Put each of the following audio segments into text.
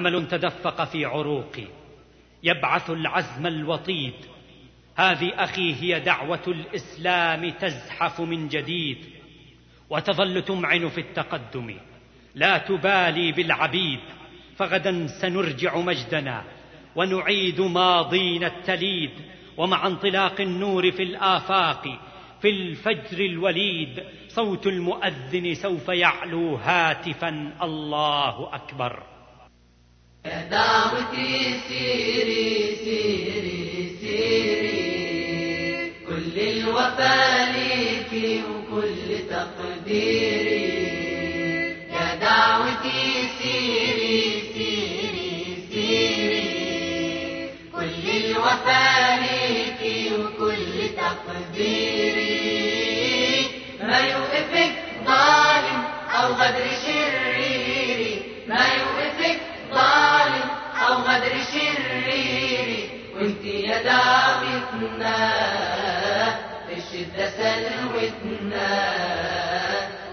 أمل تدفق في عروقي. يبعث العزم الوطيد. هذه أخي هي دعوة الإسلام تزحف من جديد. وتظل تمعن في التقدم. لا تبالي بالعبيد. فغدا سنرجع مجدنا. ونعيد ماضينا التليد. ومع انطلاق النور في الآفاق. في الفجر الوليد. صوت المؤذن سوف يعلو هاتفا. الله أكبر. دعوتي سيري سيري سيري. كل الوفا ليكي وكل تقديري. يا دعوتي سيري سيري سيري. كل الوفا ليكي وكل تقديري. وانت يا دعوتنا في الشدة سلوتنا.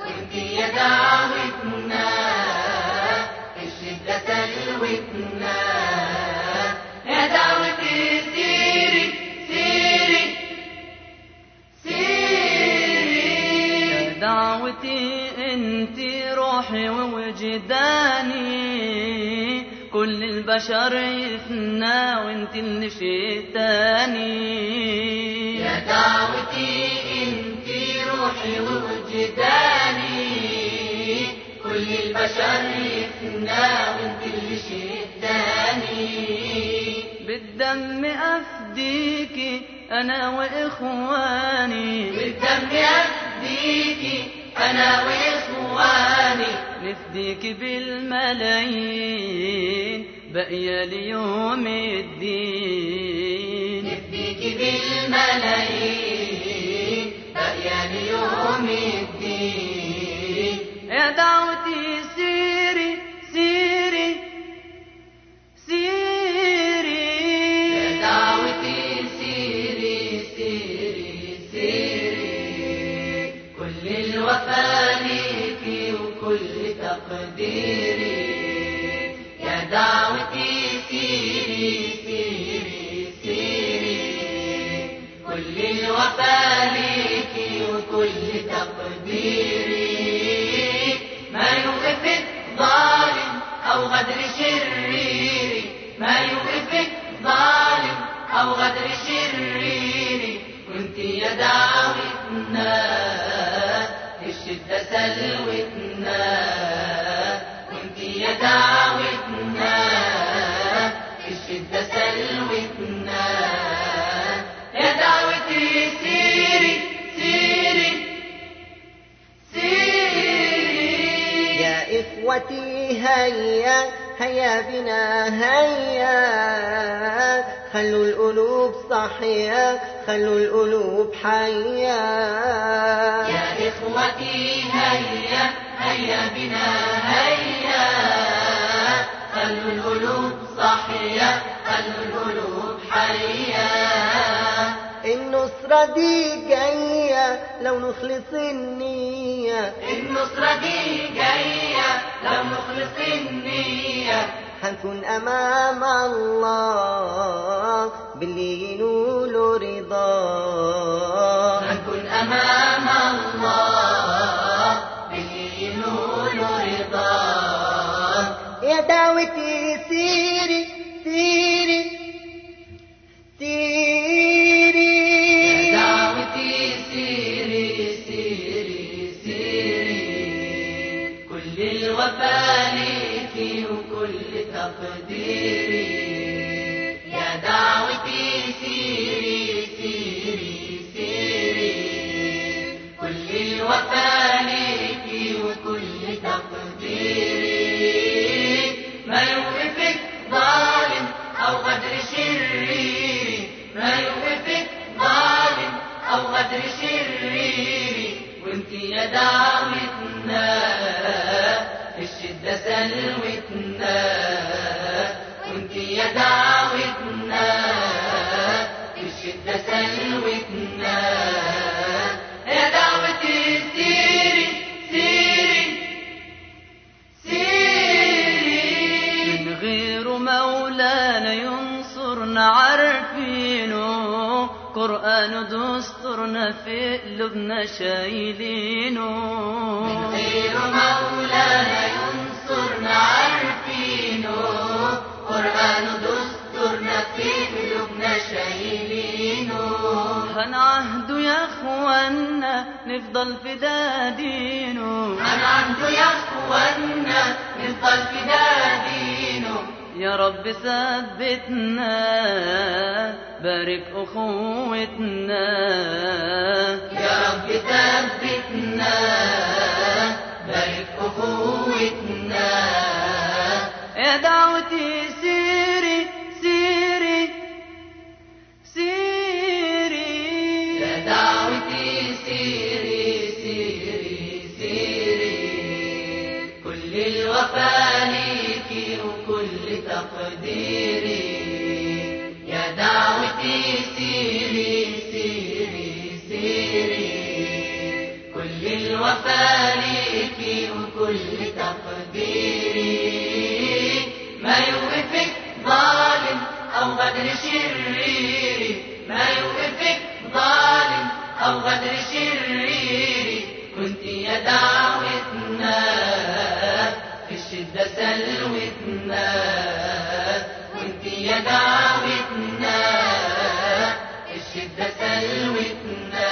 وانت يا دعوتنا في الشدة سلوتنا. يا دعوتي سيري سيري سيري. يا دعوتي انت روحي ووجداني. كل البشر يفنى وانت اللي شيتاني يا دعوتي انت روحي ووجداني كل البشر يفنى وانت اللي شداني بالدم افديكي أنا وإخواني. بالدم افديكي أنا وإخواني. نفديك بالملايين باقية ليوم الدين. نفديكي بالملايين. تقديري يا دعوتي سيري سيري سيري. كل الوفا ليكي وكل تقديري. ما يوقفك ظالم أو غدر شريري. ما يوقفك ظالم أو غدر شريري. وانت يا دعوتنا في الشدة سلوتنا إخوتي هيا هيا بنا هيا. خلوا القلوب صحية خلوا القلوب حية يا إخوتي هيا هيا بنا هيا. خلوا القلوب صحية خلوا القلوب حية النصرة دي جاية لو نخلص النية. النصرة دي جاية لو نخلص النية. هنكون أمام الله باللي ينول رضاه هنكون أمام الله باللي ينول رضاه يا دعوتي سيري تقديري. يا دعوتي سيري سيري سيري. كل الوفا ليكي وكل تقديري. ما يوقفك ظالم أو غدر شريري. ما يوقفك ظالم أو غدر شريري. وانت يا دعوتنا في الشدة سلوتنا عارفينه قرآن دستورنا في قلوبنا شايلينه. من غير مولانا ينصرنا عارفينه. قرآن دستورنا في قلوبنا شايلينه. هنعهده يا أخوانا نفضل في دادينه. هنعهده يا أخوانا نفضل في دادينه. يا رب ثبتنا بارك أخوتنا. يا رب ثبتنا بارك أخوتنا. يا دعوتي سيري سيري سيري. يا دعوتي سيري سيري سيري. كل الوفا ليكي وكل تقديري. يا دعوتي سيري سيري سيري. كل الوفا ليكي وكل تقديري. ما يوقفك ظالم أو غدر شريري. ما يوقفك ظالم أو غدر شريري. وانت يا دعوتنا دعوتنا في الشدة سلوتنا